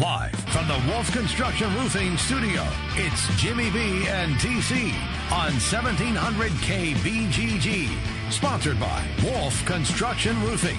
Live from the Wolf Construction Roofing Studio, it's Jimmy B and TC on 1700 KBGG. Sponsored by Wolf Construction Roofing.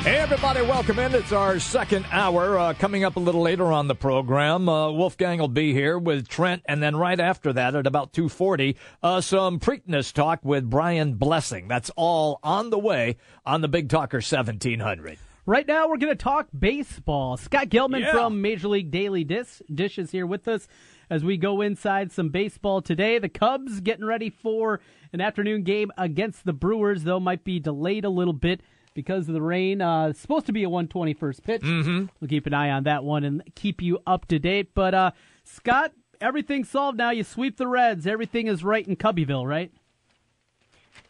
Hey, everybody, welcome in. It's our second hour. Uh, coming up a little later on the program, uh, Wolfgang will be here with Trent, and then right after that, at about 2.40, uh, some Preakness talk with Brian Blessing. That's all on the way on the Big Talker 1700. Right now, we're going to talk baseball. Scott Gelman Yeah. from Major League Daily Dish, Dish is here with us as we go inside some baseball today. The Cubs getting ready for an afternoon game against the Brewers, though might be delayed a little bit because of the rain. Uh, it's supposed to be a 121st pitch. Mm-hmm. We'll keep an eye on that one and keep you up to date. But uh, Scott, everything's solved now. You sweep the Reds. Everything is right in Cubbyville, right?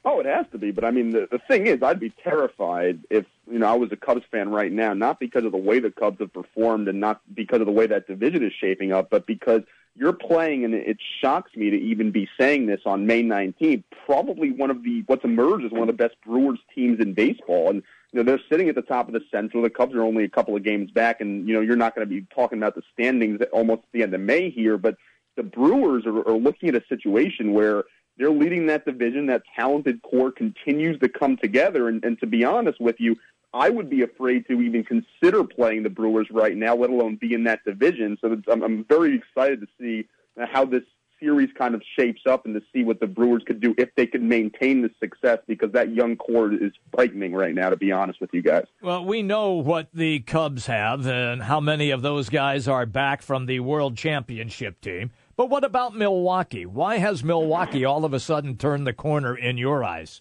Oh, it has to be. But I mean, the, the thing is, I'd be terrified if you know I was a Cubs fan right now, not because of the way the Cubs have performed and not because of the way that division is shaping up, but because you're playing, and it shocks me to even be saying this on May 19th. Probably one of the what's emerged as one of the best Brewers teams in baseball, and you know they're sitting at the top of the Central. The Cubs are only a couple of games back, and you know you're not going to be talking about the standings almost at the end of May here, but the Brewers are, are looking at a situation where they're leading that division. That talented core continues to come together. And, and to be honest with you, I would be afraid to even consider playing the Brewers right now, let alone be in that division. So I'm, I'm very excited to see how this series kind of shapes up and to see what the Brewers could do if they could maintain the success because that young core is frightening right now, to be honest with you guys. Well, we know what the Cubs have and how many of those guys are back from the World Championship team. But what about Milwaukee? Why has Milwaukee all of a sudden turned the corner in your eyes?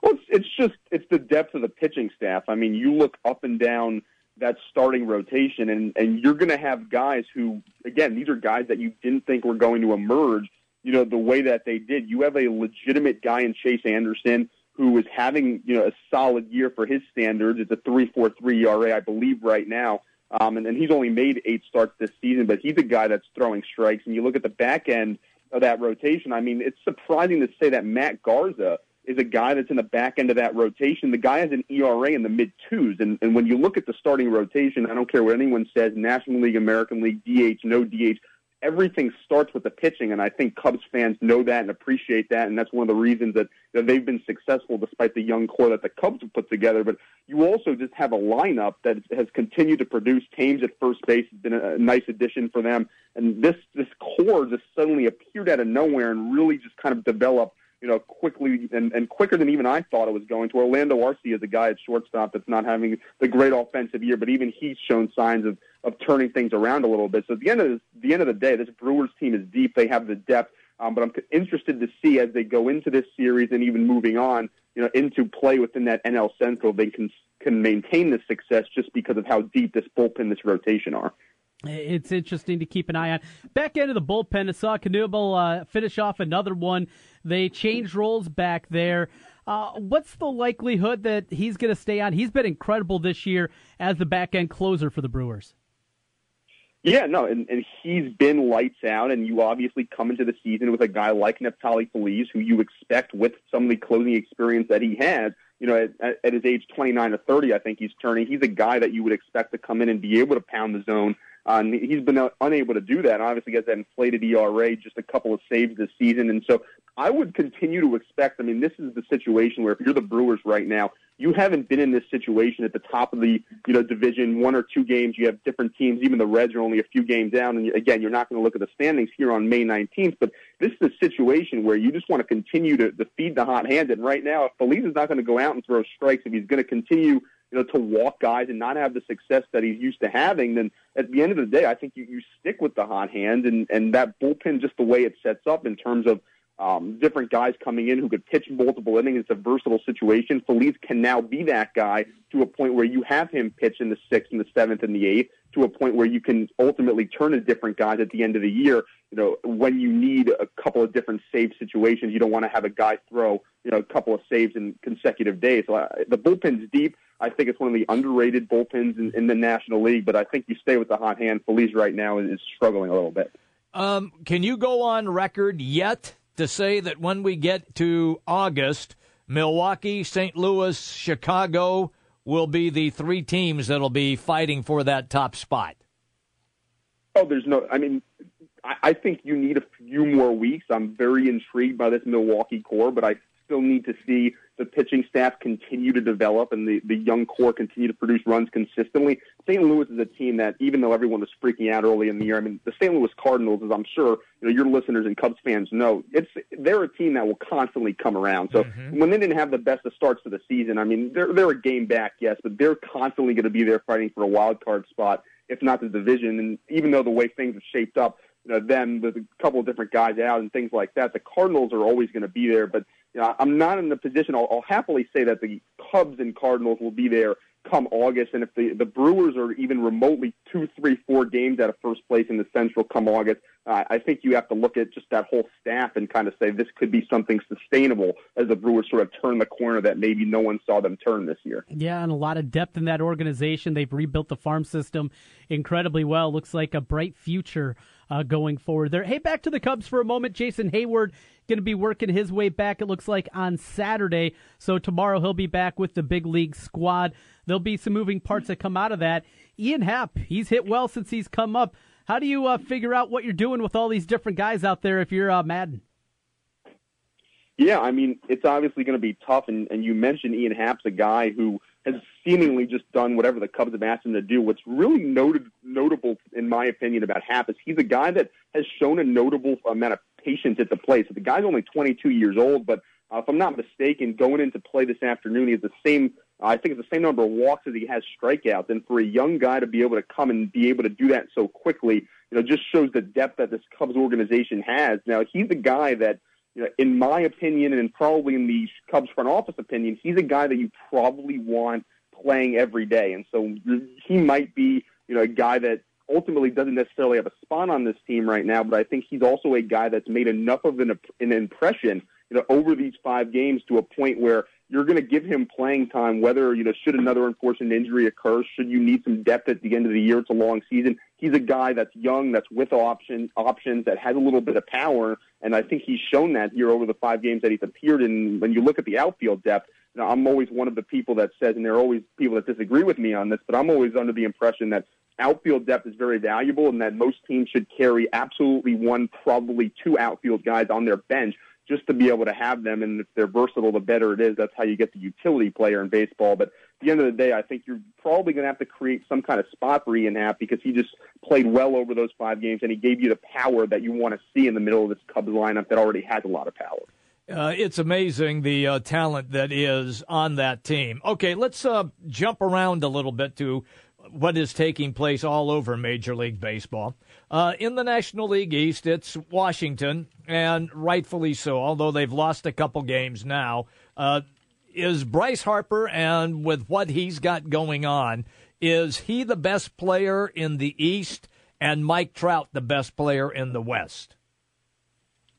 Well, it's, it's just it's the depth of the pitching staff. I mean, you look up and down that starting rotation, and and you're going to have guys who, again, these are guys that you didn't think were going to emerge. You know, the way that they did. You have a legitimate guy in Chase Anderson who is having you know a solid year for his standards. It's a three four three ERA, I believe, right now. Um, and, and he's only made eight starts this season, but he's a guy that's throwing strikes. And you look at the back end of that rotation. I mean, it's surprising to say that Matt Garza is a guy that's in the back end of that rotation. The guy has an ERA in the mid twos, and, and when you look at the starting rotation, I don't care what anyone says, National League, American League, DH, no DH, everything starts with the pitching, and I think Cubs fans know that and appreciate that, and that's one of the reasons that, that they've been successful despite the young core that the Cubs have put together. But you also just have a lineup that has continued to produce. Thames at first base has been a, a nice addition for them, and this this core just suddenly appeared out of nowhere and really just kind of developed you know, quickly and, and quicker than even I thought it was going to. Orlando Arcia is a guy at shortstop that's not having the great offensive year, but even he's shown signs of, of turning things around a little bit. So at the end of this, the end of the day, this Brewers team is deep. They have the depth, um, but I'm interested to see as they go into this series and even moving on, you know, into play within that NL Central, they can can maintain this success just because of how deep this bullpen, this rotation are. It's interesting to keep an eye on. Back end of the bullpen, I saw Knebel uh, finish off another one. They changed roles back there. Uh, what's the likelihood that he's going to stay on? He's been incredible this year as the back end closer for the Brewers. Yeah, no, and, and he's been lights out, and you obviously come into the season with a guy like Neftali Feliz, who you expect with some of the closing experience that he has. You know, at, at his age 29 to 30, I think he's turning. He's a guy that you would expect to come in and be able to pound the zone. Uh, and he's been uh, unable to do that. Obviously, he has that inflated ERA, just a couple of saves this season, and so I would continue to expect. I mean, this is the situation where if you're the Brewers right now, you haven't been in this situation at the top of the you know division. One or two games, you have different teams. Even the Reds are only a few games down. And again, you're not going to look at the standings here on May 19th. But this is a situation where you just want to continue to, to feed the hot hand. And right now, if Feliz is not going to go out and throw strikes, if he's going to continue you know, to walk guys and not have the success that he's used to having, then at the end of the day, I think you, you stick with the hot hand and, and that bullpen, just the way it sets up in terms of um, different guys coming in who could pitch multiple innings. It's a versatile situation. Feliz can now be that guy to a point where you have him pitch in the sixth and the seventh and the eighth to a point where you can ultimately turn to different guys at the end of the year. You know, when you need a couple of different save situations, you don't want to have a guy throw, you know, a couple of saves in consecutive days. So uh, the bullpen's deep. I think it's one of the underrated bullpens in, in the National League, but I think you stay with the hot hand. Feliz right now is struggling a little bit. Um, can you go on record yet to say that when we get to August, Milwaukee, St. Louis, Chicago will be the three teams that'll be fighting for that top spot? Oh, there's no. I mean, I, I think you need a few more weeks. I'm very intrigued by this Milwaukee core, but I still need to see the pitching staff continue to develop and the, the young core continue to produce runs consistently. St. Louis is a team that, even though everyone was freaking out early in the year, I mean, the St. Louis Cardinals, as I'm sure you know, your listeners and Cubs fans know, it's they're a team that will constantly come around. So mm-hmm. when they didn't have the best of starts to the season, I mean, they're they're a game back, yes, but they're constantly going to be there fighting for a wild card spot, if not the division. And even though the way things have shaped up, you know, them with a couple of different guys out and things like that, the Cardinals are always going to be there. But you know, I'm not in the position. I'll, I'll happily say that the Cubs and Cardinals will be there come August, and if the the Brewers are even remotely two, three, four games out of first place in the Central come August, uh, I think you have to look at just that whole staff and kind of say this could be something sustainable as the Brewers sort of turn the corner that maybe no one saw them turn this year. Yeah, and a lot of depth in that organization. They've rebuilt the farm system incredibly well. Looks like a bright future uh, going forward there. Hey, back to the Cubs for a moment. Jason Heyward going to be working his way back, it looks like, on Saturday. So tomorrow he'll be back with the big league squad. There'll be some moving parts that come out of that. Ian Happ, he's hit well since he's come up. How do you uh, figure out what you're doing with all these different guys out there if you're uh, Maddon? Yeah, I mean, it's obviously going to be tough. And, and you mentioned Ian Happ's a guy who has seemingly just done whatever the Cubs have asked him to do. What's really noted, notable, in my opinion, about Happ is he's a guy that has shown a notable amount of patience at the plate. So the guy's only 22 years old, but uh, if I'm not mistaken, going into play this afternoon, he has the same. Uh, I think it's the same number of walks as he has strikeouts. And for a young guy to be able to come and be able to do that so quickly, you know, just shows the depth that this Cubs organization has. Now he's a guy that you know, in my opinion, and probably in the Cubs front office opinion, he's a guy that you probably want playing every day. And so he might be, you know, a guy that ultimately doesn't necessarily have a spot on this team right now, but I think he's also a guy that's made enough of an, an impression, you know, over these five games to a point where you're going to give him playing time, whether, you know, should another unfortunate injury occur, should you need some depth at the end of the year, it's a long season. He's a guy that's young, that's with option, options, that has a little bit of power, and I think he's shown that here over the five games that he's appeared in. When you look at the outfield depth, know, I'm always one of the people that says, and there are always people that disagree with me on this, but I'm always under the impression that outfield depth is very valuable and that most teams should carry absolutely one, probably two outfield guys on their bench just to be able to have them. And if they're versatile, the better it is. That's how you get the utility player in baseball. But at the end of the day, I think you're probably going to have to create some kind of spot for Ian Happ because he just played well over those five games and he gave you the power that you want to see in the middle of this Cubs lineup that already has a lot of power. Uh, it's amazing the uh, talent that is on that team. Okay, let's uh, jump around a little bit to what is taking place all over Major League Baseball. Uh, in the National League East, it's Washington, and rightfully so, although they've lost a couple games now. Uh, is Bryce Harper, and with what he's got going on, is he the best player in the East, and Mike Trout the best player in the West?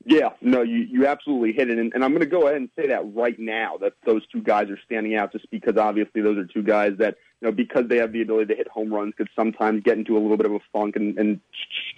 Yeah, no, you, you absolutely hit it. And, and I'm going to go ahead and say that right now that those two guys are standing out just because obviously those are two guys that, you know, because they have the ability to hit home runs, could sometimes get into a little bit of a funk and, and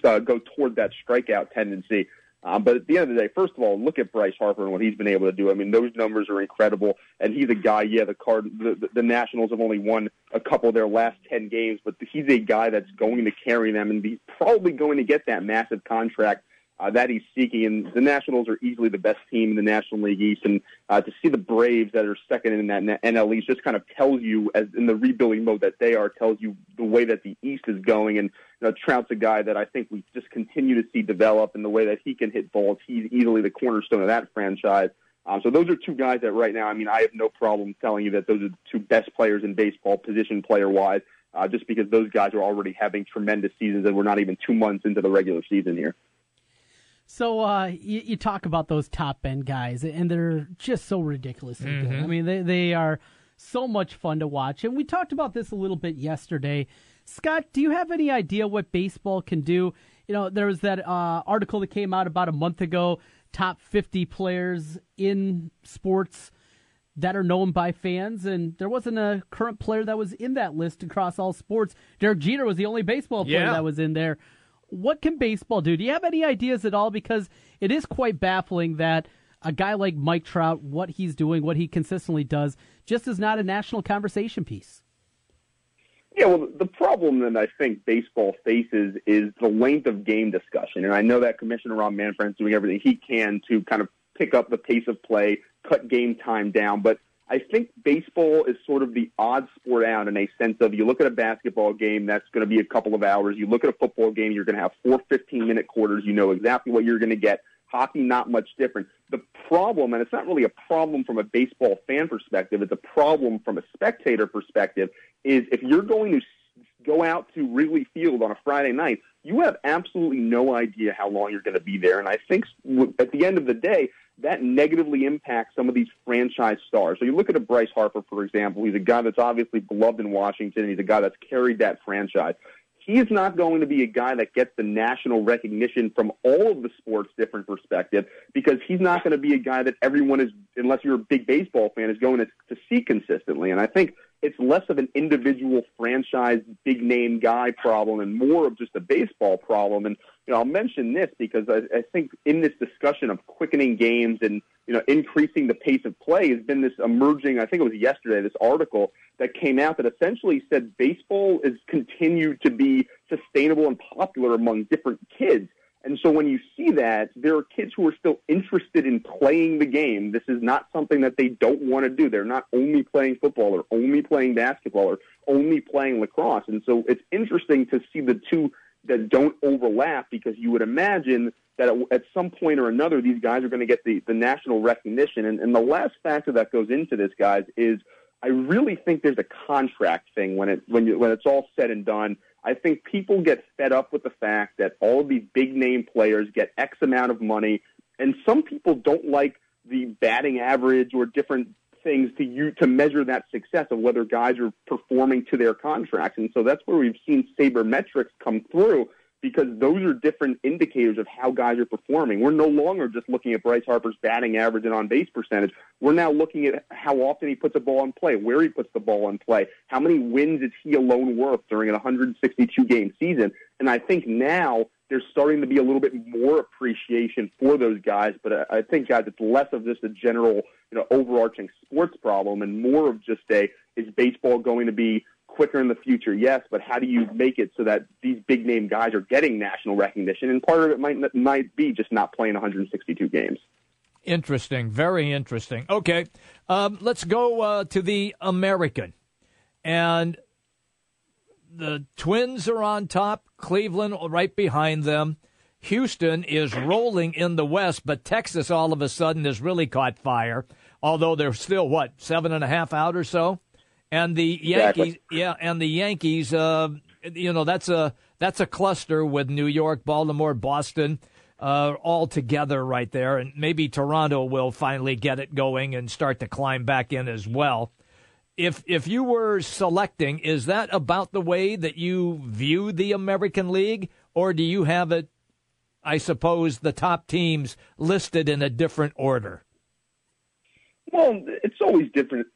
uh, go toward that strikeout tendency. Um, but at the end of the day, first of all, look at Bryce Harper and what he's been able to do. I mean, those numbers are incredible. And he's a guy, yeah, the card, the, the Nationals have only won a couple of their last 10 games, but he's a guy that's going to carry them and he's probably going to get that massive contract uh, that he's seeking. And the Nationals are easily the best team in the National League East, and uh, to see the Braves that are second in that NL East just kind of tells you, as in the rebuilding mode that they are, tells you the way that the East is going. And you know, Trout's a guy that I think we just continue to see develop, and the way that he can hit balls, he's easily the cornerstone of that franchise. Um, so those are two guys that right now, I mean, I have no problem telling you that those are the two best players in baseball, position player wise, uh, just because those guys are already having tremendous seasons, and we're not even two months into the regular season here. So uh, you, you, talk about those top end guys, and they're just so ridiculously mm-hmm. good. I mean, they they are so much fun to watch. And we talked about this a little bit yesterday. Scott, do you have any idea what baseball can do? You know, there was that uh, article that came out about a month ago, top 50 players in sports that are known by fans, and there wasn't a current player that was in that list across all sports. Derek Jeter was the only baseball player yeah. that was in there what can baseball do? Do you have any ideas at all? Because it is quite baffling that a guy like Mike Trout, what he's doing, what he consistently does, just is not a national conversation piece. Yeah, well, the problem that I think baseball faces is the length of game discussion. And I know that Commissioner Rob Manfred is doing everything he can to kind of pick up the pace of play, cut game time down. But I think baseball is sort of the odd sport out in a sense of you look at a basketball game, that's going to be a couple of hours. You look at a football game, you're going to have four 15 minute quarters. You know exactly what you're going to get. Hockey, not much different. The problem, and it's not really a problem from a baseball fan perspective, it's a problem from a spectator perspective, is if you're going to go out to Wrigley Field on a Friday night, you have absolutely no idea how long you're going to be there. And I think at the end of the day, that negatively impacts some of these franchise stars. So you look at a Bryce Harper, for example. He's a guy that's obviously beloved in Washington. And He's a guy that's carried that franchise he is not going to be a guy that gets the national recognition from all of the sports different perspective because he's not going to be a guy that everyone is, unless you're a big baseball fan, is going to, to see consistently. And I think it's less of an individual franchise big name guy problem and more of just a baseball problem. And you know, I'll mention this because I, I think in this discussion of quickening games and you know increasing the pace of play has been this emerging. I think it was yesterday this article that came out that essentially said baseball is continued to be sustainable and popular among different kids. And so when you see that, there are kids who are still interested in playing the game. This is not something that they don't want to do. They're not only playing football or only playing basketball or only playing lacrosse. And so it's interesting to see the two that don't overlap because you would imagine that at some point or another, these guys are going to get the, the national recognition. And, and the last factor that goes into this, guys, is I really think there's a contract thing when it when you, when it's all said and done. I think people get fed up with the fact that all of these big name players get X amount of money, and some people don't like the batting average or different things to you to measure that success of whether guys are performing to their contracts. And so that's where we've seen sabermetrics come through because those are different indicators of how guys are performing. We're no longer just looking at Bryce Harper's batting average and on base percentage. We're now looking at how often he puts a ball in play, where he puts the ball in play, how many wins is he alone worth during an 162 game season. And I think now there's starting to be a little bit more appreciation for those guys. But I think, guys, it's less of just a general, you know, overarching sports problem and more of just a is baseball going to be quicker in the future? Yes, but how do you make it so that these big name guys are getting national recognition? And part of it might might be just not playing 162 games. Interesting, very interesting. Okay, um, let's go uh, to the American, and the Twins are on top. Cleveland right behind them. Houston is rolling in the West, but Texas all of a sudden has really caught fire. Although they're still what seven and a half out or so. And the Yankees, exactly. yeah, and the Yankees, uh, you know, that's a that's a cluster with New York, Baltimore, Boston, uh, all together right there, and maybe Toronto will finally get it going and start to climb back in as well. If if you were selecting, is that about the way that you view the American League, or do you have it? I suppose the top teams listed in a different order. Well, it's always different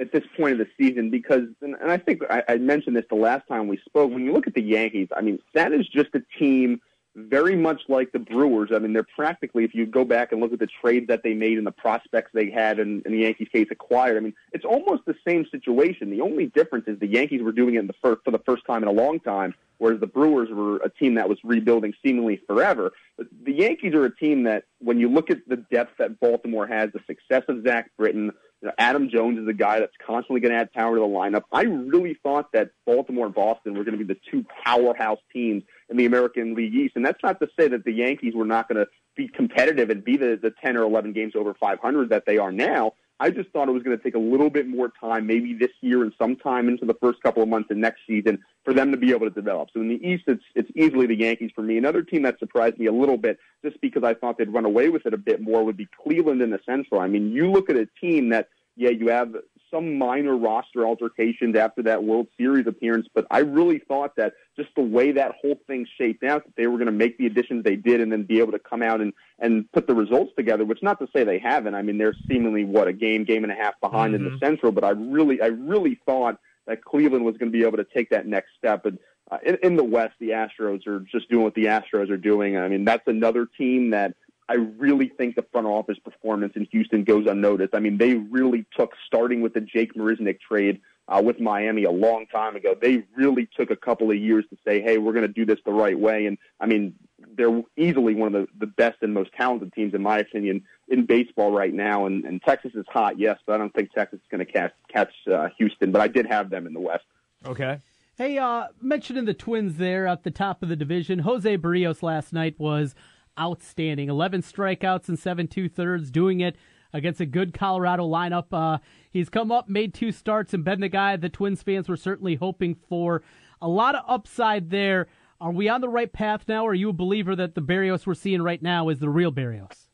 at this point of the season because, and, I think I, mentioned this the last time we spoke. When you look at the Yankees, I mean, that is just a team very much like the Brewers. I mean, they're practically, if you go back and look at the trades that they made and the prospects they had and, and the Yankees case acquired, I mean, it's almost the same situation. The only difference is the Yankees were doing it in the first, for the first time in a long time, whereas the Brewers were a team that was rebuilding seemingly forever. But the Yankees are a team that, when you look at the depth that Baltimore has, the success of Zach Britton, you know, Adam Jones is a guy that's constantly going to add power to the lineup. I really thought that Baltimore and Boston were going to be the two powerhouse teams in the American League East. And that's not to say that the Yankees were not going to be competitive and be the, the 10 or 11 games over 500 that they are now. I just thought it was going to take a little bit more time, maybe this year and sometime into the first couple of months of next season, for them to be able to develop. So in the East, it's it's easily the Yankees for me. Another team that surprised me a little bit, just because I thought they'd run away with it a bit more, would be Cleveland in the Central. I mean, you look at a team that, yeah, you have some minor roster altercations after that World Series appearance, but I really thought that just the way that whole thing shaped out, that they were going to make the additions they did and then be able to come out and, and put the results together, which not to say they haven't. I mean, they're seemingly, what, a game, game and a half behind mm-hmm. in the mm-hmm. Central, but I really, I really thought that Cleveland was going to be able to take that next step. And uh, in, in the West, the Astros are just doing what the Astros are doing. I mean, that's another team that I really think the front office performance in Houston goes unnoticed. I mean, they really took starting with the Jake Marisnick trade uh, with Miami a long time ago. They really took a couple of years to say, "Hey, we're going to do this the right way." And I mean, they're easily one of the, the best and most talented teams, in my opinion, in baseball right now. And, and Texas is hot, yes, but I don't think Texas is going to catch catch uh, Houston. But I did have them in the West. Okay. Hey, uh, mentioning the Twins there at the top of the division, Jose Berrios last night was outstanding. 11 strikeouts and seven two thirds, doing it against a good Colorado lineup. Uh, he's come up, made two starts, and been the guy the Twins fans were certainly hoping for. A lot of upside there. Are we on the right path now? Or are you a believer that the Berrios we're seeing right now is the real Berrios?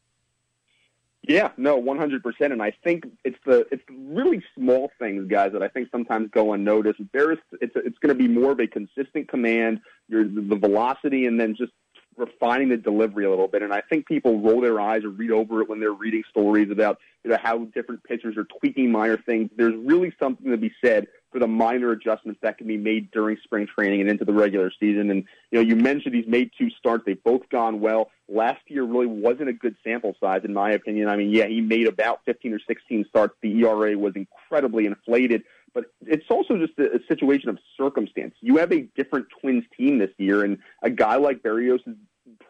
Yeah, no, one hundred percent. And I think it's the it's really small things, guys, that I think sometimes go unnoticed. Berrios, it's it's going to be more of a consistent command, your the velocity, and then just refining the delivery a little bit. And I think people roll their eyes or read over it when they're reading stories about you know how different pitchers are tweaking minor things. There's really something to be said for the minor adjustments that can be made during spring training and into the regular season. And you know, you mentioned he's made two starts; they've both gone well. Last year really wasn't a good sample size, in my opinion. I mean, yeah, he made about 15 or 16 starts. The ERA was incredibly inflated. But it's also just a, a situation of circumstance. You have a different Twins team this year, and a guy like Berrios is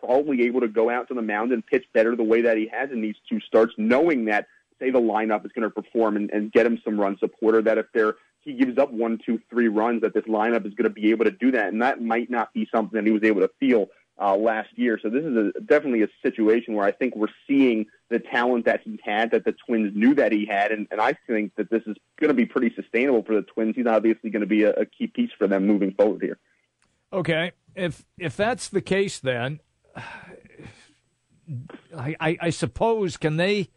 probably able to go out to the mound and pitch better the way that he has in these two starts, knowing that say the lineup is going to perform and, and get him some run support, or that if they're he gives up one, two, three runs, that this lineup is going to be able to do that, and that might not be something that he was able to feel uh, last year. So this is a, definitely a situation where I think we're seeing the talent that he had, that the Twins knew that he had, and, and I think that this is going to be pretty sustainable for the Twins. He's obviously going to be a, a key piece for them moving forward here. Okay, if if that's the case, then I, I, I suppose can they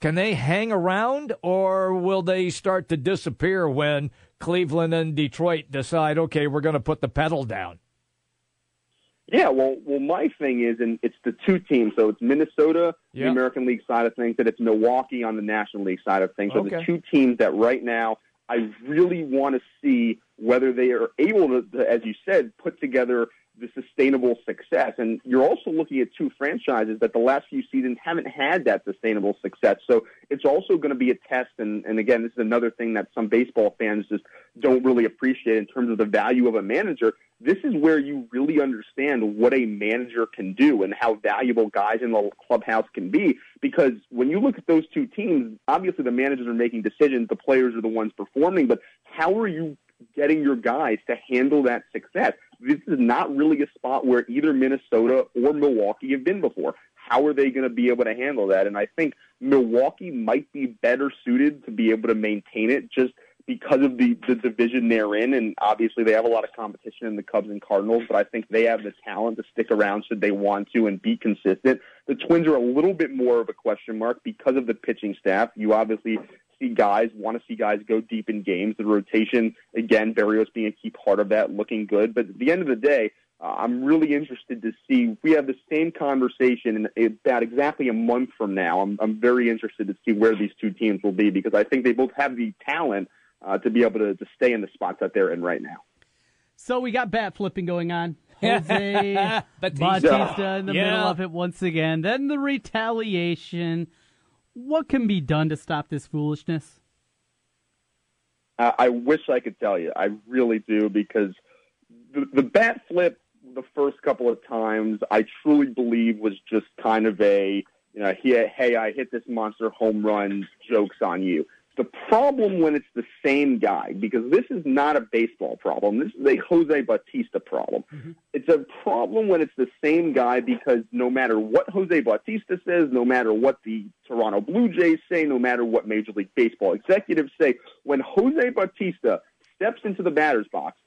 can they hang around, or will they start to disappear when Cleveland and Detroit decide, okay, we're going to put the pedal down? Yeah, well, well, my thing is, and it's the two teams. So it's Minnesota, the American League side of things, and it's Milwaukee on the National League side of things. So okay. the two teams that right now I really want to see whether they are able to, as you said, put together the sustainable success. And you're also looking at two franchises that the last few seasons haven't had that sustainable success. So it's also going to be a test. And, and again, this is another thing that some baseball fans just don't really appreciate in terms of the value of a manager. This is where you really understand what a manager can do and how valuable guys in the clubhouse can be. Because when you look at those two teams, obviously the managers are making decisions, the players are the ones performing, but how are you getting your guys to handle that success. This is not really a spot where either Minnesota or Milwaukee have been before. How are they going to be able to handle that? And I think Milwaukee might be better suited to be able to maintain it just because of the, the division they're in. And obviously, they have a lot of competition in the Cubs and Cardinals, but I think they have the talent to stick around should they want to and be consistent. The Twins are a little bit more of a question mark because of the pitching staff. You obviously see guys, want to see guys go deep in games. The rotation, again, Berrios being a key part of that, looking good. But at the end of the day, uh, I'm really interested to see if we have the same conversation in about exactly a month from now. I'm, I'm very interested to see where these two teams will be because I think they both have the talent uh, to be able to, to stay in the spots that they're in right now. So we got bat flipping going on. Jose Bautista in the Yeah. middle of it once again. Then the retaliation. What can be done to stop this foolishness? I wish I could tell you. I really do because the, the bat flip the first couple of times I truly believe was just kind of a you know he, hey I hit this monster home run jokes on you. The problem when it's the same guy because this is not a baseball problem. This is a Jose Bautista problem. Mm-hmm. It's a problem when it's the same guy because no matter what Jose Bautista says, no matter what the Toronto Blue Jays say, no matter what Major League Baseball executives say, when Jose Bautista steps into the batter's box,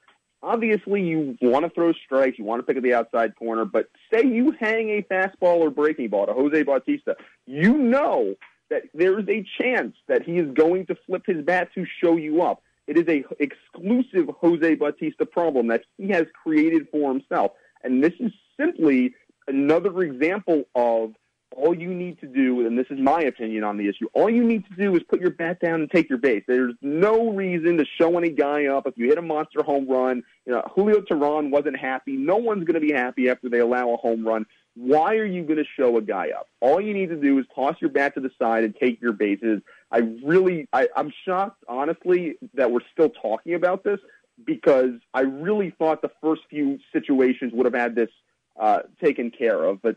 obviously you want to throw strikes, you want to pick at the outside corner, but say you hang a fastball or breaking ball to Jose Bautista, you know that there is a chance that he is going to flip his bat to show you up. It is a exclusive Jose Bautista problem that he has created for himself. And this is simply another example of all you need to do, and this is my opinion on the issue, all you need to do is put your bat down and take your base. There's no reason to show any guy up. If you hit a monster home run, you know, Julio Teheran wasn't happy. No one's going to be happy after they allow a home run. Why are you going to show a guy up? All you need to do is toss your bat to the side and take your bases. I really, I, I'm shocked, honestly, that we're still talking about this because I really thought the first few situations would have had this uh, taken care of. But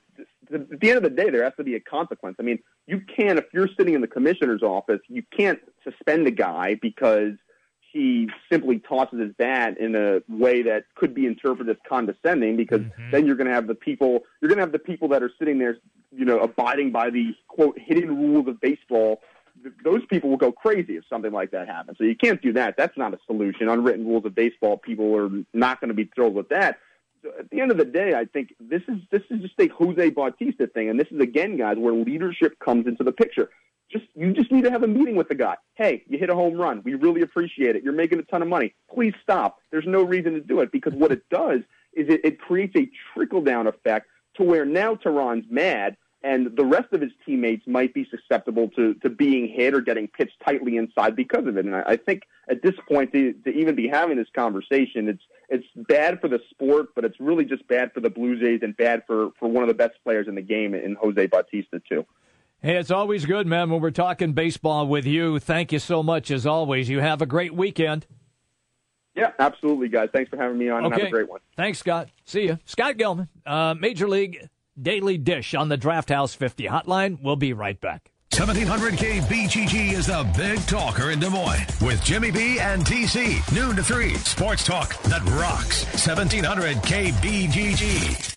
at the end of the day, there has to be a consequence. I mean, you can't, if you're sitting in the commissioner's office, you can't suspend a guy because – he simply tosses his bat in a way that could be interpreted as condescending because mm-hmm. then you're going to have the people you're going to have the people that are sitting there you know abiding by the quote hidden rules of baseball. Those people will go crazy if something like that happens. So you can't do that. That's not a solution. Unwritten rules of baseball people are not going to be thrilled with that. So at the end of the day i think this is this is just a jose bautista thing and this is again guys where leadership comes into the picture just you just need to have a meeting with the guy. Hey, you hit a home run. We really appreciate it. You're making a ton of money. Please stop. There's no reason to do it because what it does is it, it creates a trickle down effect to where now Teheran's mad and the rest of his teammates might be susceptible to, to being hit or getting pitched tightly inside because of it. And I, I think at this point to, to even be having this conversation, it's it's bad for the sport, but it's really just bad for the Blue Jays and bad for, for one of the best players in the game in Jose Bautista too. Hey, it's always good, man, when we're talking baseball with you. Thank you so much, as always. You have a great weekend. Yeah, absolutely, guys. Thanks for having me on, okay. and have a great one. Thanks, Scott. See you. Scott Gelman, uh, Major League Daily Dish on the Draft House 50 hotline. We'll be right back. 1700 KBGG is the big talker in Des Moines with Jimmy B and TC. Noon to 3. Sports talk that rocks. 1700 KBGG.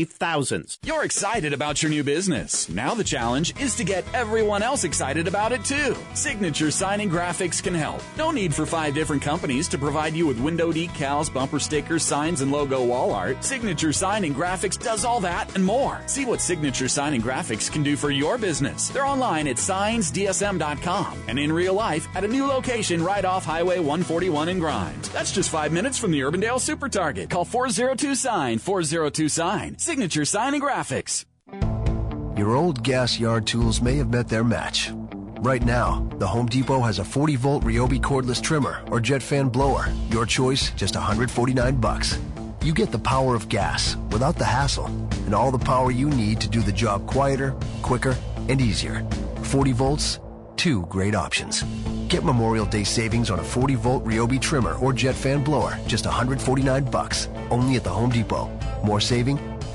thousands. You're excited about your new business. Now the challenge is to get everyone else excited about it too. Signature Signing Graphics can help. No need for five different companies to provide you with window decals, bumper stickers, signs, and logo wall art. Signature Signing Graphics does all that and more. See what Signature Signing Graphics can do for your business. They're online at signsdsm.com and in real life at a new location right off Highway 141 in Grimes. That's just five minutes from the Urbandale Super Target. Call 402 Sign 402 Sign. Signature Signing Graphics. Your old gas yard tools may have met their match. Right now, the Home Depot has a 40 volt Ryobi cordless trimmer or jet fan blower. Your choice, just 149 bucks. You get the power of gas without the hassle and all the power you need to do the job quieter, quicker, and easier. 40 volts, two great options. Get Memorial Day savings on a 40 volt Ryobi trimmer or jet fan blower, just 149 bucks, only at the Home Depot. More saving,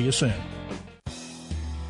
you soon.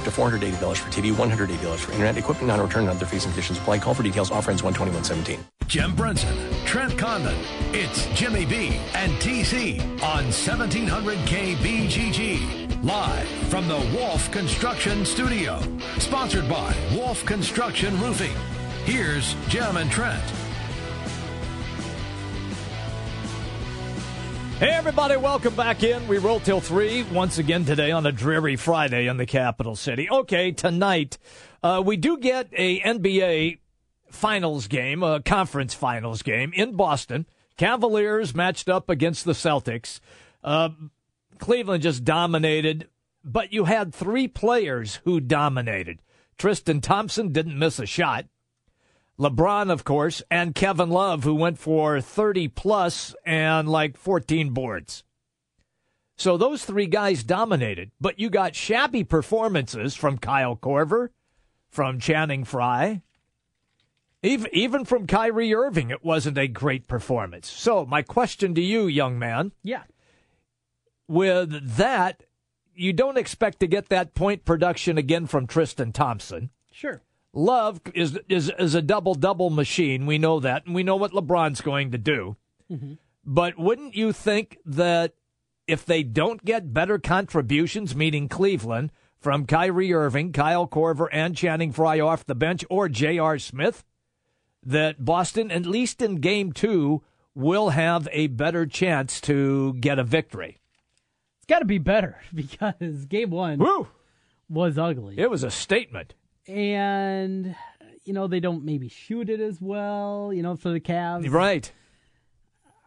up to $480 for TV, $180 for internet, equipment non-return and other fees and conditions apply. Call for details. Offer ends 12117. Jim Brunson, Trent Condon. It's Jimmy B and TC on 1700 KBGG. Live from the Wolf Construction Studio. Sponsored by Wolf Construction Roofing. Here's Jim and Trent. Hey, everybody, welcome back in. We roll till 3 once again today on a dreary Friday in the capital city. Okay, tonight, uh, we do get a NBA finals game, a conference finals game in Boston. Cavaliers matched up against the Celtics. Uh, Cleveland just dominated, but you had three players who dominated. Tristan Thompson didn't miss a shot. LeBron, of course, and Kevin Love, who went for 30 plus and like 14 boards. So those three guys dominated, but you got shabby performances from Kyle Korver, from Channing Frye, even, even from Kyrie Irving. It wasn't a great performance. So my question to you, young man. Yeah. With that, you don't expect to get that point production again from Tristan Thompson. Sure. Love is is is a double double machine. We know that, and we know what LeBron's going to do. Mm-hmm. But wouldn't you think that if they don't get better contributions, meaning Cleveland, from Kyrie Irving, Kyle Korver, and Channing Frye off the bench, or J.R. Smith, that Boston, at least in Game Two, will have a better chance to get a victory? It's got to be better because Game One Woo! was ugly. It was a statement and you know they don't maybe shoot it as well. You know for the Cavs, right?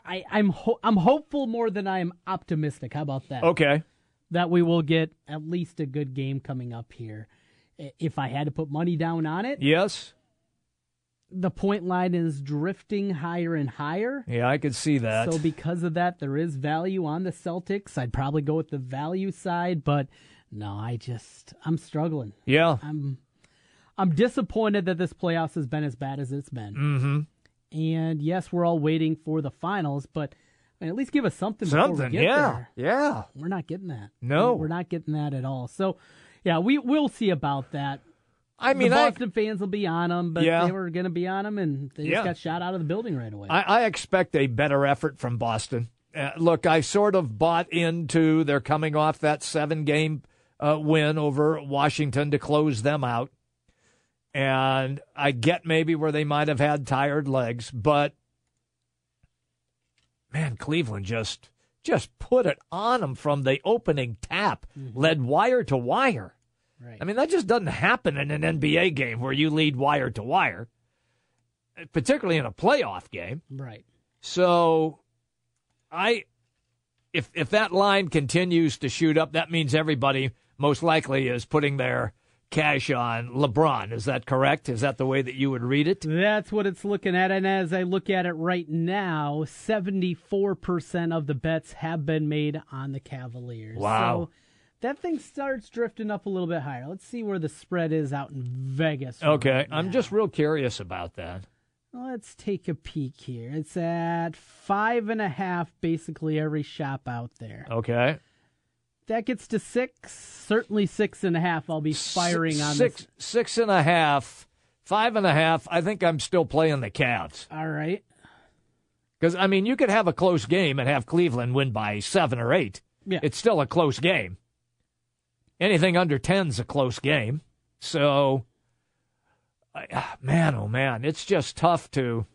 I, I'm ho- I'm hopeful more than I am optimistic. How about that? Okay, that we will get at least a good game coming up here. If I had to put money down on it, yes. The point line is drifting higher and higher. Yeah, I could see that. So because of that, there is value on the Celtics. I'd probably go with the value side, but no, I just I'm struggling. Yeah, I'm I'm disappointed that this playoffs has been as bad as it's been. Mm-hmm. And yes, we're all waiting for the finals, but I mean, at least give us something. Something, yeah, there. yeah. We're not getting that. No, we're not getting that at all. So, yeah, we will see about that. I mean, the Boston I, fans will be on them, but yeah. they were going to be on them, and they just got shot out of the building right away. I, I expect a better effort from Boston. Uh, look, I sort of bought into they're coming off that seven game uh, win over Washington to close them out. And I get maybe where they might have had tired legs, but man, Cleveland just just put it on them from the opening tap, mm-hmm. led wire to wire. Right. I mean, that just doesn't happen in an NBA game where you lead wire to wire, particularly in a playoff game. Right. So, I, if if that line continues to shoot up, that means everybody most likely is putting their cash on LeBron. Is that correct? Is that the way that you would read it? That's what it's looking at. And as I look at it right now, 74% of the bets have been made on the Cavaliers. Wow. So that thing starts drifting up a little bit higher. Let's see where the spread is out in Vegas. Okay, I'm just real curious about that. Let's take a peek here. It's at five and a half, basically every shop out there. Okay, That gets to six, certainly six and a half. I'll be firing on six this. six and a half, five and a half. I think I'm still playing the Cavs All right. because I mean you could have a close game and have Cleveland win by seven or eight. Yeah. It's still a close game. Anything under 10's a close game. So, I- ah, man, oh man, it's just tough to,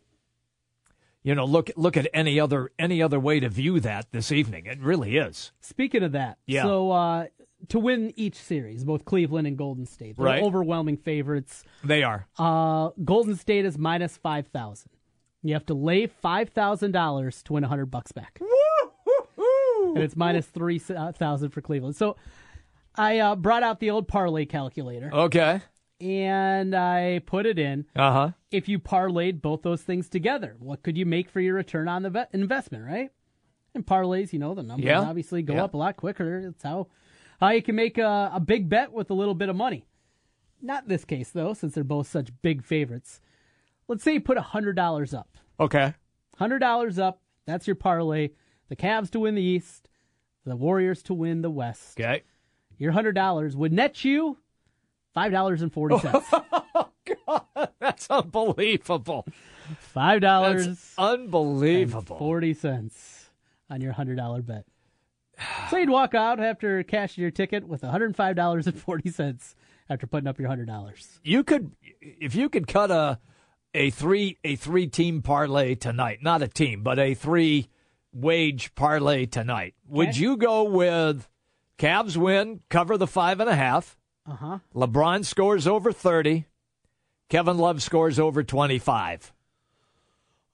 you know, look look at any other any other way to view that this evening. It really is. Speaking of that, Yeah. so uh, to win each series, both Cleveland and Golden State, they're Right. overwhelming favorites. They are. Uh, Golden State is minus five thousand. You have to lay five thousand dollars to win a hundred bucks back, and it's minus three thousand for Cleveland. So I uh, brought out the old parlay calculator Okay. And I put it in. Uh huh. If you parlayed both those things together, what could you make for your return on the ve- investment, right? And parlays, you know, the numbers Yeah. obviously go Yeah. up a lot quicker. It's how how you can make a, a big bet with a little bit of money. Not this case though, since they're both such big favorites. Let's say you put hundred dollars up. Okay. Hundred dollars up. That's your parlay. The Cavs to win the East, the Warriors to win the West. Okay. Your hundred dollars would net you five dollars and forty cents. Oh, God, That's unbelievable. Five dollars. Unbelievable. Forty cents on your hundred dollar bet. So you'd walk out after cashing your ticket with one hundred five dollars and forty cents after putting up your hundred dollars. You could, if you could cut a a three a three team parlay tonight, not a team, but a three wage parlay tonight. Would Okay. you go with Cavs win, cover the five and a half? Uh huh. LeBron scores over thirty. Kevin Love scores over twenty five.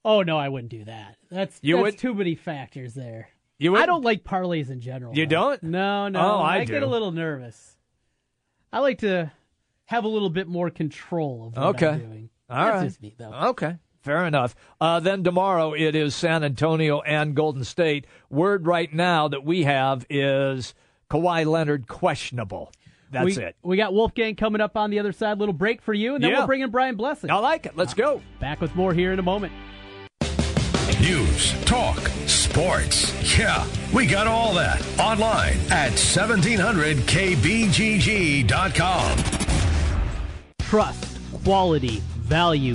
Oh no, I wouldn't do that. That's You that's would- too many factors there. You I wouldn't? don't like parlays in general. You though. don't? No, no. Oh, I get do. a little nervous. I like to have a little bit more control of what Okay. I'm doing. All That's right. just me though. Okay. Fair enough. Uh, then tomorrow it is San Antonio and Golden State. Word right now that we have is Kawhi Leonard questionable. That's we, it. We got Wolfgang coming up on the other side. Little break for you, and then Yeah. we'll bring in Brian Blessing. I like it. Let's go. Back with more here in a moment. News, talk, sports. Yeah, we got all that online at 1700kbgg.com. Trust, quality, value.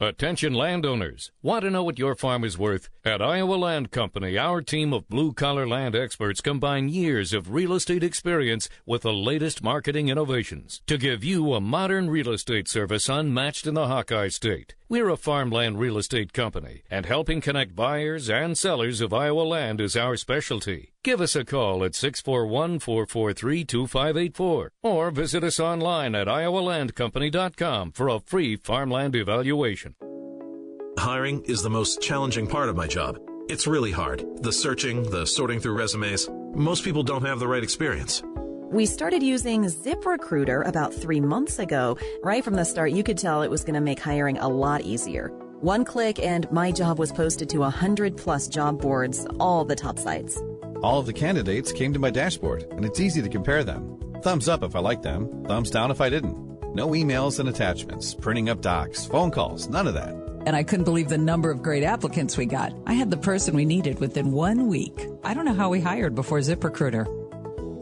Attention landowners. Want to know what your farm is worth? At Iowa Land Company, our team of blue collar land experts combine years of real estate experience with the latest marketing innovations to give you a modern real estate service unmatched in the Hawkeye State. We're a farmland real estate company, and helping connect buyers and sellers of Iowa land is our specialty. Give us a call at 641 443 2584 or visit us online at iowalandcompany.com for a free farmland evaluation. Hiring is the most challenging part of my job. It's really hard. The searching, the sorting through resumes. Most people don't have the right experience. We started using ZipRecruiter about three months ago. Right from the start, you could tell it was going to make hiring a lot easier. One click and my job was posted to 100 plus job boards, all the top sites. All of the candidates came to my dashboard, and it's easy to compare them. Thumbs up if I liked them, thumbs down if I didn't. No emails and attachments, printing up docs, phone calls, none of that. And I couldn't believe the number of great applicants we got. I had the person we needed within one week. I don't know how we hired before ZipRecruiter.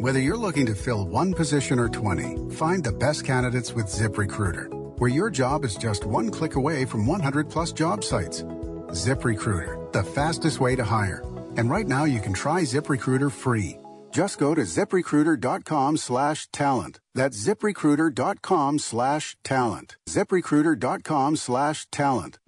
Whether you're looking to fill one position or 20, find the best candidates with ZipRecruiter, where your job is just one click away from 100 plus job sites. ZipRecruiter, the fastest way to hire. And right now you can try ZipRecruiter free. Just go to ziprecruiter.com slash talent. That's ziprecruiter.com slash talent. ziprecruiter.com slash talent.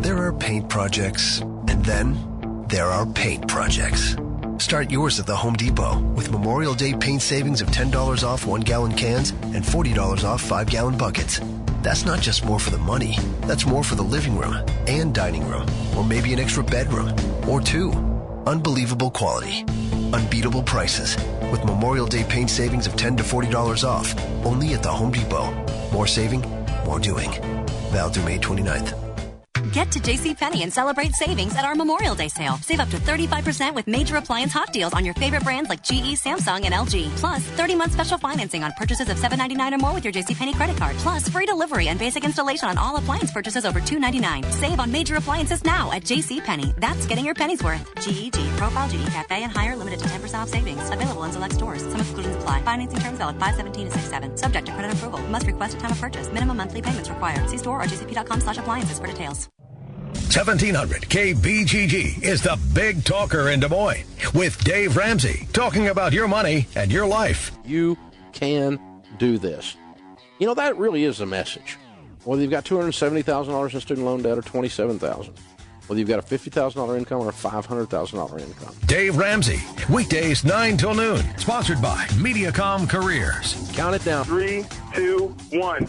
There are paint projects, and then there are paint projects. Start yours at the Home Depot with Memorial Day paint savings of $10 off one gallon cans and $40 off five gallon buckets. That's not just more for the money, that's more for the living room and dining room, or maybe an extra bedroom or two. Unbelievable quality, unbeatable prices. With Memorial Day paint savings of 10 to $40 off, only at the Home Depot. More saving, more doing. Val through May 29th. Get to JCPenney and celebrate savings at our Memorial Day sale. Save up to 35% with major appliance hot deals on your favorite brands like GE, Samsung, and LG. Plus, 30-month special financing on purchases of $7.99 or more with your JCPenney credit card. Plus, free delivery and basic installation on all appliance purchases over $2.99. Save on major appliances now at JCPenney. That's getting your pennies worth. GEG, Profile, GE Cafe, and higher limited to 10% off savings. Available in select stores. Some exclusions apply. Financing terms valid 517 to 67. Subject to credit approval. Must request a time of purchase. Minimum monthly payments required. See store or jcp.com slash appliances for details. 1700 KBGG is the big talker in Des Moines with Dave Ramsey talking about your money and your life. You can do this. You know, that really is a message. Whether you've got $270,000 in student loan debt or 27,000, whether you've got a $50,000 income or a $500,000 income. Dave Ramsey, weekdays 9 till noon, sponsored by Mediacom Careers. Count it down. Three, two, one.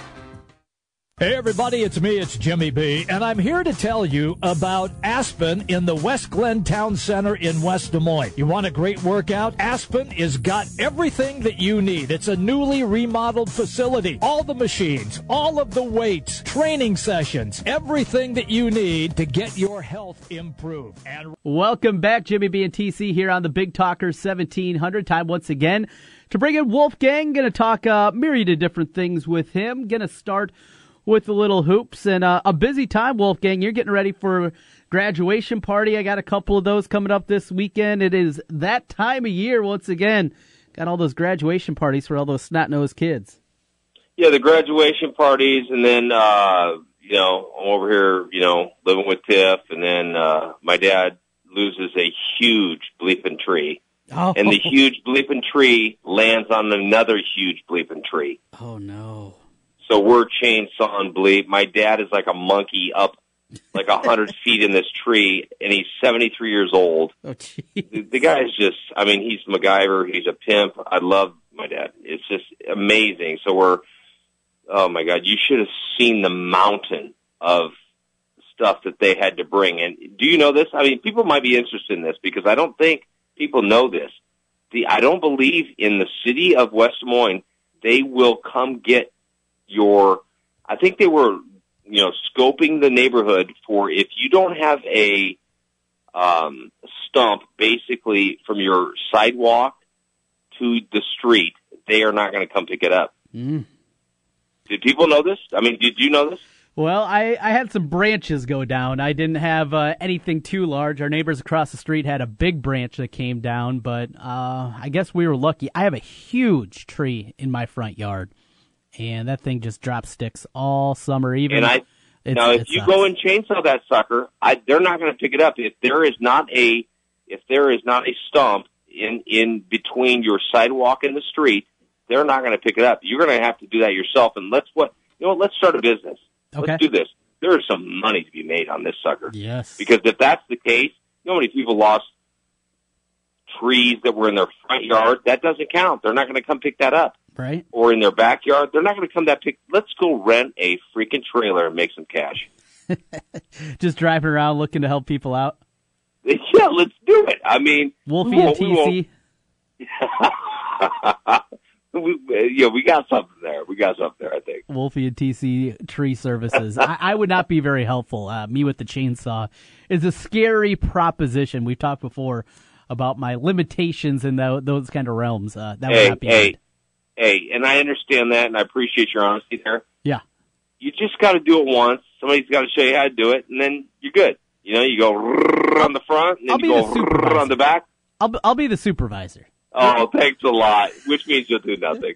Hey everybody, it's me, it's Jimmy B, and I'm here to tell you about Aspen in the West Glen Town Center in West Des Moines. You want a great workout? Aspen has got everything that you need. It's a newly remodeled facility. All the machines, all of the weights, training sessions, everything that you need to get your health improved. And Welcome back, Jimmy B and TC here on the Big Talker 1700. Time once again to bring in Wolfgang. Going to talk a uh, myriad of different things with him. Going to start with the little hoops and uh, a busy time, Wolfgang. You're getting ready for graduation party. I got a couple of those coming up this weekend. It is that time of year once again. Got all those graduation parties for all those snot nosed kids. Yeah, the graduation parties, and then uh, you know I'm over here, you know, living with Tiff, and then uh, my dad loses a huge bleeping tree. Oh. And the huge bleeping tree lands on another huge bleeping tree. Oh no. So we're chainsawing bleep. My dad is like a monkey up like a hundred feet in this tree, and he's seventy three years old. Oh, the, the guy is just. I mean, he's MacGyver. He's a pimp. I love my dad. It's just amazing. So we're. Oh my God! You should have seen the mountain of stuff that they had to bring. And do you know this? I mean, people might be interested in this because I don't think people know this. The I don't believe in the city of West Des Moines. They will come get your I think they were you know scoping the neighborhood for if you don't have a um, stump basically from your sidewalk to the street, they are not going to come pick it up. Mm. Did people know this? I mean, did you know this? Well, I, I had some branches go down. I didn't have uh, anything too large. Our neighbors across the street had a big branch that came down, but uh, I guess we were lucky. I have a huge tree in my front yard, and that thing just drops sticks all summer. Even And I it's, now, if you go and chainsaw that sucker, I, they're not going to pick it up. If there is not a, if there is not a stump in in between your sidewalk and the street, they're not going to pick it up. You're going to have to do that yourself. And let's what you know. what, Let's start a business. Okay. Let's do this. There is some money to be made on this sucker. Yes. Because if that's the case, you know how many people lost trees that were in their front yard? That doesn't count. They're not going to come pick that up. Right. Or in their backyard. They're not going to come that pick. Let's go rent a freaking trailer and make some cash. just driving around looking to help people out. Yeah, let's do it. I mean, Wolfie and we TC, we, yeah, we got something there. We got something there. I think. Wolfie and TC Tree Services. I, I would not be very helpful. Uh, me with the chainsaw is a scary proposition. We've talked before about my limitations in tho- those kind of realms. Uh, that would not be hey, good. Hey, and I understand that, and I appreciate your honesty there. Yeah. You just got to do it once. Somebody's got to show you how to do it, and then you're good. You know, you go on the front, and then I'll you go the on the back. I'll be- I'll be the supervisor. Oh, thanks a lot. Which means you'll do nothing.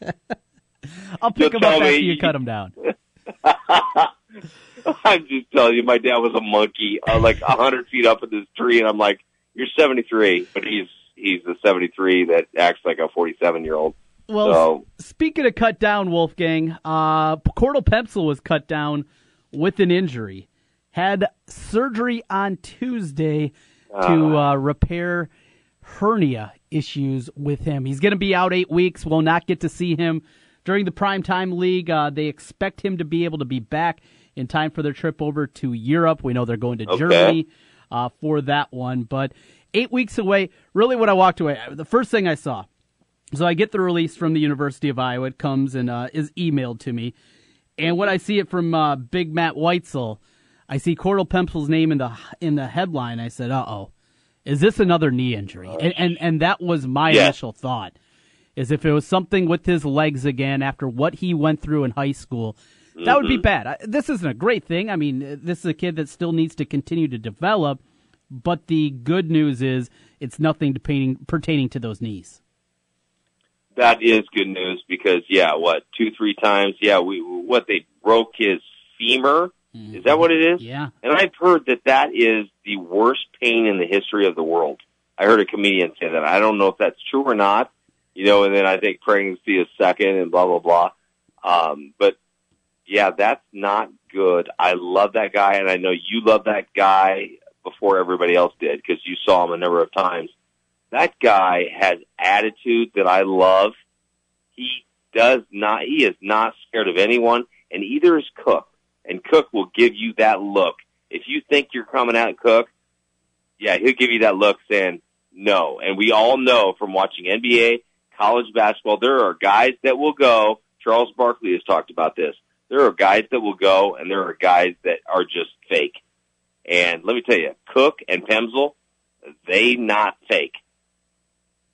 I'll pick You'll them up after me- you cut them down. I'm just telling you, my dad was a monkey, uh, like a hundred feet up in this tree, and I'm like, "You're 73," but he's he's the 73 that acts like a 47 year old. Well, so speaking of cut down, Wolfgang, uh, Cordell Pemsel was cut down with an injury. Had surgery on Tuesday to uh, repair hernia issues with him. He's going to be out eight weeks. We'll not get to see him during the primetime league. Uh, they expect him to be able to be back in time for their trip over to Europe. We know they're going to Okay. Germany uh, for that one, but eight weeks away. Really, what I walked away, the first thing I saw so I get the release from the University of Iowa. It comes and uh, is emailed to me. And when I see it from uh, Big Matt Weitzel, I see Cordell Pemsel's name in the in the headline. I said, "Uh oh, is this another knee injury?" And and, and that was my Yeah. initial thought. Is if it was something with his legs again after what he went through in high school, that would be Mhm. bad. I, this isn't a great thing. I mean, this is a kid that still needs to continue to develop. But the good news is it's nothing pertaining pertaining to those knees. That is good news because yeah, what two three times? Yeah, we what they broke his femur. Is that what it is? Yeah. And I've heard that that is the worst pain in the history of the world. I heard a comedian say that. I don't know if that's true or not. You know, and then I think pregnancy is second and blah blah blah. Um, but yeah, that's not good. I love that guy, and I know you love that guy before everybody else did because you saw him a number of times. That guy has attitude that I love. He does not. He is not scared of anyone, and either is Cook. And Cook will give you that look. If you think you're coming at Cook, yeah, he'll give you that look saying no. And we all know from watching NBA, college basketball, there are guys that will go. Charles Barkley has talked about this. There are guys that will go, and there are guys that are just fake. And let me tell you, Cook and Pemsel, they not fake.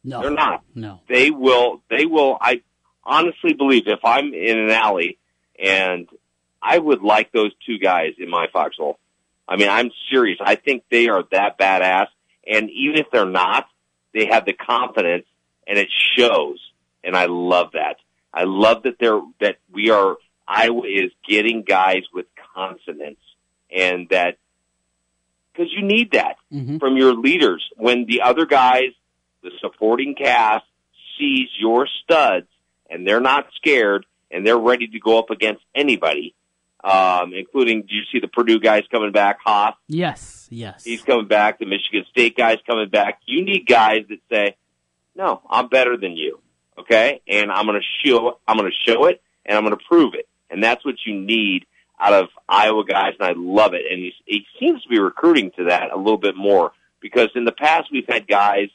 No, They're not. No. They will. They will. I honestly believe if I'm in an alley and I would like those two guys in my foxhole. I mean, I'm serious. I think they are that badass. And even if they're not, they have the confidence and it shows. And I love that. I love that they're, that we are, Iowa is getting guys with consonance and that, cause you need that mm-hmm. from your leaders when the other guys, the supporting cast sees your studs and they're not scared and they're ready to go up against anybody, um, including, do you see the Purdue guys coming back? Haas, Yes, yes. he's coming back. The Michigan State guys coming back. You need guys that say, no, I'm better than you. Okay. And I'm going to show, I'm going to show it and I'm going to prove it. And that's what you need out of Iowa guys. And I love it. And he's, he seems to be recruiting to that a little bit more because in the past we've had guys,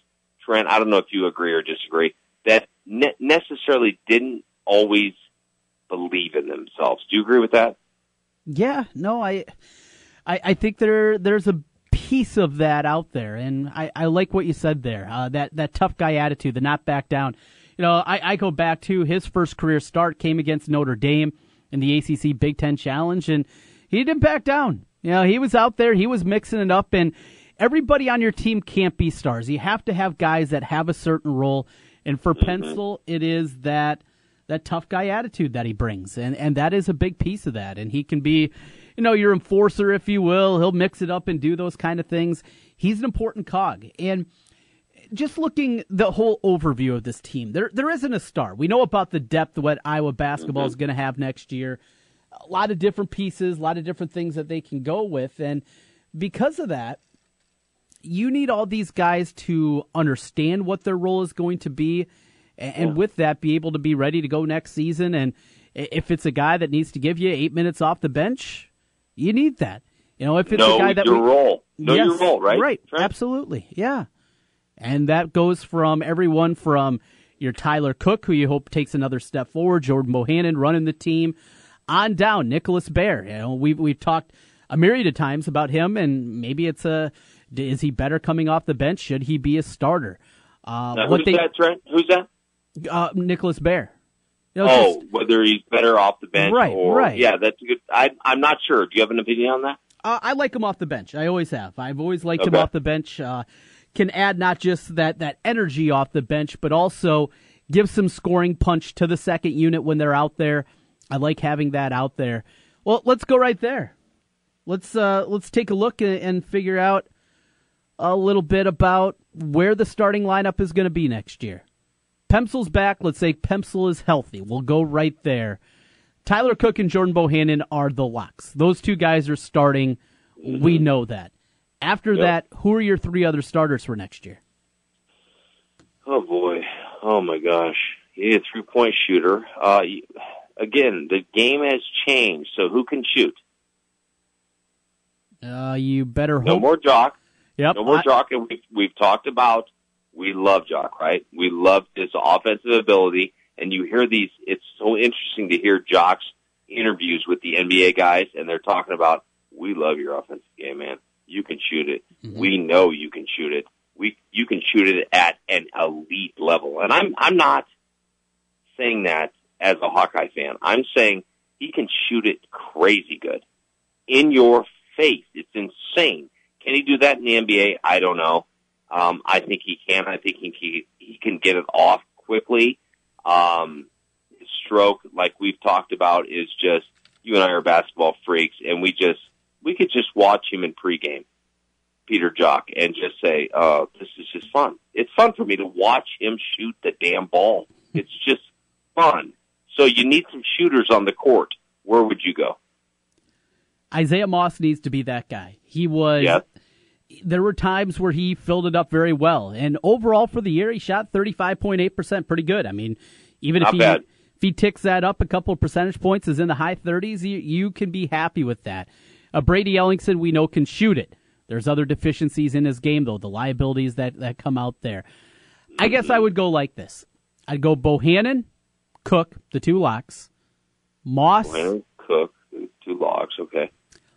Trent, I don't know if you agree or disagree, that ne- necessarily didn't always believe in themselves. Do you agree with that? Yeah, no, I, I, I think there there's a piece of that out there, and I, I like what you said there. Uh, that that tough guy attitude, the not back down. You know, I, I go back to his first career start came against Notre Dame in the ACC Big Ten Challenge, and he didn't back down. You know, he was out there, he was mixing it up, and everybody on your team can't be stars. You have to have guys that have a certain role. And for Mm-hmm. Pemsel, it is that that tough guy attitude that he brings, and and that is a big piece of that. And he can be, you know, your enforcer, if you will. He'll mix it up and do those kind of things. He's an important cog, and just looking the whole overview of this team, there there isn't a star. We know about the depth what Iowa basketball is going to have next year. A lot of different pieces, a lot of different things that they can go with, and because of that, you need all these guys to understand what their role is going to be, and, and with that, be able to be ready to go next season. And if it's a guy that needs to give you eight minutes off the bench, you need that. You know, if it's know a guy that your we- role. Know your Yes, role, right? Right, absolutely, yeah. And that goes from everyone from your Tyler Cook, who you hope takes another step forward, Jordan Bohannon running the team, on down Nicholas Baer. You know, we've we've talked a myriad of times about him, and maybe it's a is he better coming off the bench? Should he be a starter? Uh, Now, what who's they that, Trent? Who's that? uh, Nicholas Baer. You know, oh, just- whether he's better off the bench Right, or right. yeah, that's a good. I, I'm not sure. Do you have an opinion on that? Uh, I like him off the bench. I always have. I've always liked him off the bench. Uh, can add not just that that energy off the bench, but also give some scoring punch to the second unit when they're out there. I like having that out there. Well, let's go right there. Let's uh, let's take a look and, and figure out a little bit about where the starting lineup is going to be next year. Pemsel's back. Let's say Pemsel is healthy. We'll go right there. Tyler Cook and Jordan Bohannon are the locks. Those two guys are starting. We know that. After Yep. that, who are your three other starters for next year? Oh boy. Oh my gosh. He's a three point shooter. Uh, again, the game has changed. So who can shoot? Uh, you better No more Jok. Yep. No more I- Jok. And we've, we've talked about we love Jok, right? We love his offensive ability. And you hear these, it's so interesting to hear Jok's interviews with the NBA guys, and they're talking about, we love your offensive game, man. You can shoot it. Mm-hmm. We know you can shoot it. We, you can shoot it at an elite level. And I'm, I'm not saying that as a Hawkeye fan. I'm saying he can shoot it crazy good in your face. It's insane. Can he do that in the NBA? I don't know. Um, I think he can. I think he he, can get it off quickly. Um, his stroke, like we've talked about, is just you and I are basketball freaks, and we just we could just watch him in pregame, Peter Jok, and just say, "Oh, this is just fun." It's fun for me to watch him shoot the damn ball. It's just fun. So you need some shooters on the court. Where would you go? Isaiah Moss needs to be that guy. He was. Yep. There were times where he filled it up very well, and overall for the year, he shot thirty five point eight percent, pretty good. I mean, even if he bad. if he ticks that up a couple of percentage points, is in the high thirties, you, you can be happy with that. Uh, Brady Ellingson, we know can shoot it. There's other deficiencies in his game though, the liabilities that that come out there. I guess I would go like this. I'd go Bohannon, Cook, the two locks, Moss, Leonard Cook, two locks, Okay.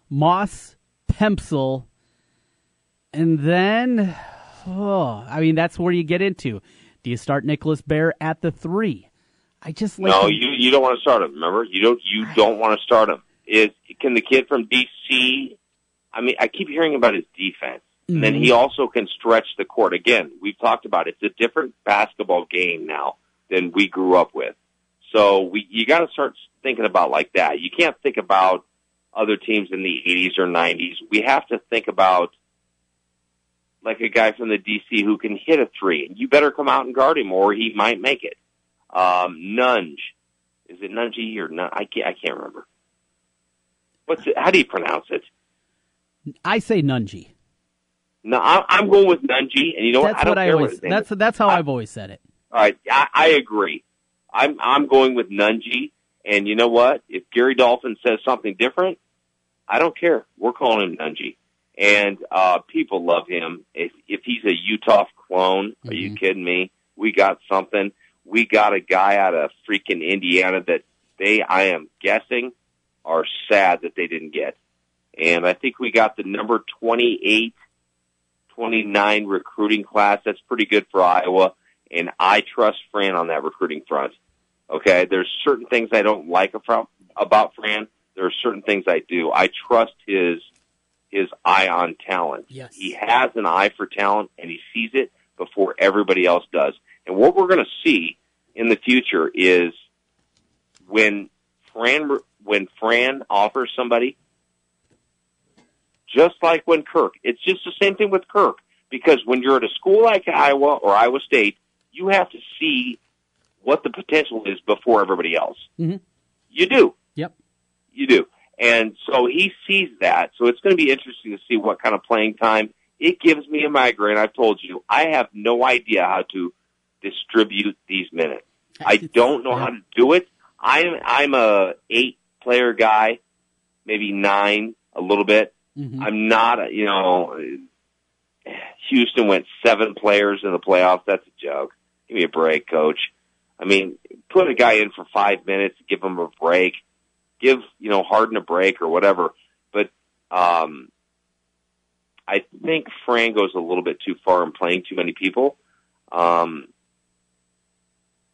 Moss, Pemsel, and then, oh, I mean, that's where you get into. Do you start Nicholas Baer at the three? I just like no, him- you you don't want to start him. Remember, you don't you don't want to start him. Is can the kid from DC? I mean, I keep hearing about his defense, and then he mm-hmm. also can stretch the court. Again, we've talked about it. it's a different basketball game now than we grew up with. So we you got to start thinking about like that. You can't think about other teams in the 80s or 90s. We have to think about like a guy from the DC who can hit a three. And you better come out and guard him, or he might make it. Um, Nunge, is it Nunge or Nun? I can't. I can't remember. What's it? How do you pronounce it? I say Nunji. No, I, I'm going with Nunge, and you know what? That's I don't what I care always. what That's that's how I've always said it. All right, I, I agree. I'm I'm going with Nunge, and you know what? If Gary Dolphin says something different, I don't care. We're calling him Nunge, and uh, people love him. If if he's a Uthoff clone, are you kidding me? We got something. We got a guy out of freaking Indiana that they, I am guessing, are sad that they didn't get. And I think we got the number 28, 29 recruiting class. That's pretty good for Iowa. And I trust Fran on that recruiting front. Okay. There's certain things I don't like about Fran. There are certain things I do. I trust his his eye on talent. Yes. He has an eye for talent and he sees it before everybody else does. And what we're going to see in the future is when Fran when Fran offers somebody just like when Kirk, it's just the same thing with Kirk because when you're at a school like Iowa or Iowa State, you have to see what the potential is before everybody else. Mm-hmm. You do. Yep. You do. And so he sees that. So it's going to be interesting to see what kind of playing time. It gives me a migraine. I've told you, I have no idea how to distribute these minutes. I don't know how to do it. I'm I'm a eight player guy, maybe nine, a little bit. Mm-hmm. I'm not, a, you know. Houston went seven players in the playoffs. That's a joke. Give me a break, coach. I mean, put a guy in for five minutes, give him a break, give you know Harden a break or whatever. But um, I think Fran goes a little bit too far in playing too many people. Um,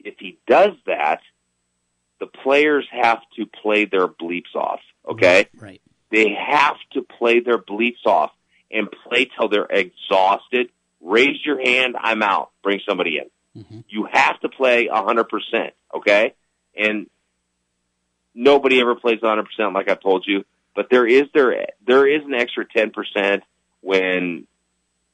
if he does that, the players have to play their bleeps off. Okay, right? They have to play their bleeps off and play till they're exhausted. Raise your hand. I'm out. Bring somebody in. You have to play a hundred percent. Okay, and nobody ever plays hundred percent, like I told you. But there is there there is an extra ten percent when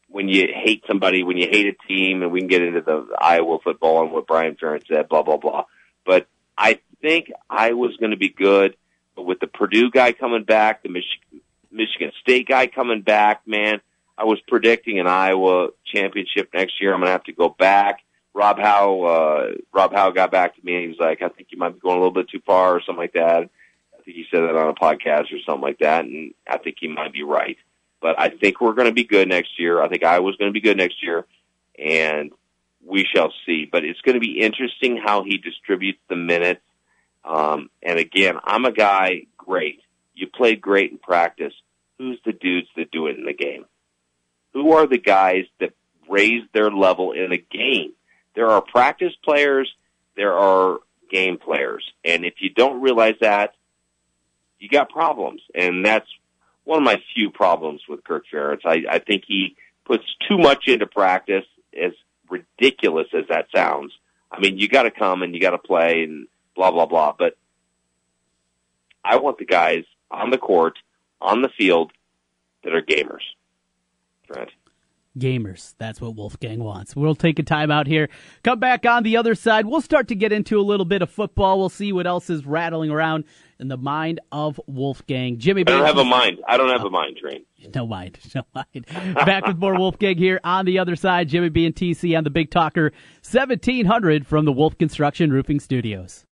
when you hate somebody, when you hate a team, and we can get into the Iowa football and what Brian Ferentz said, blah blah blah. But I think Iowa's going to be good. But with the Purdue guy coming back, the Mich- Michigan State guy coming back, man, I was predicting an Iowa championship next year. I'm going to have to go back. Rob Howe, uh, Rob Howe got back to me and he was like, I think you might be going a little bit too far or something like that. I think he said that on a podcast or something like that. And I think he might be right. But I think we're going to be good next year. I think Iowa's going to be good next year and we shall see. But it's going to be interesting how he distributes the minutes. Um, and again, I'm a guy, great. You played great in practice. Who's the dudes that do it in the game? Who are the guys that raise their level in the game? There are practice players, there are game players. And if you don't realize that, you got problems. And that's one of my few problems with Kirk Ferentz. I, I think he puts too much into practice, as ridiculous as that sounds. I mean, you got to come and you got to play and blah, blah, blah. But I want the guys on the court, on the field, that are gamers. Right. Gamers. That's what Wolfgang wants. We'll take a time out here. Come back on the other side. We'll start to get into a little bit of football. We'll see what else is rattling around in the mind of Wolfgang. Jimmy I don't have a mind. I don't have a mind, Train. No mind. No mind. Back with more Wolfgang here on the other side. Jimmy B and TC on the Big Talker 1700 from the Wolf Construction Roofing Studios.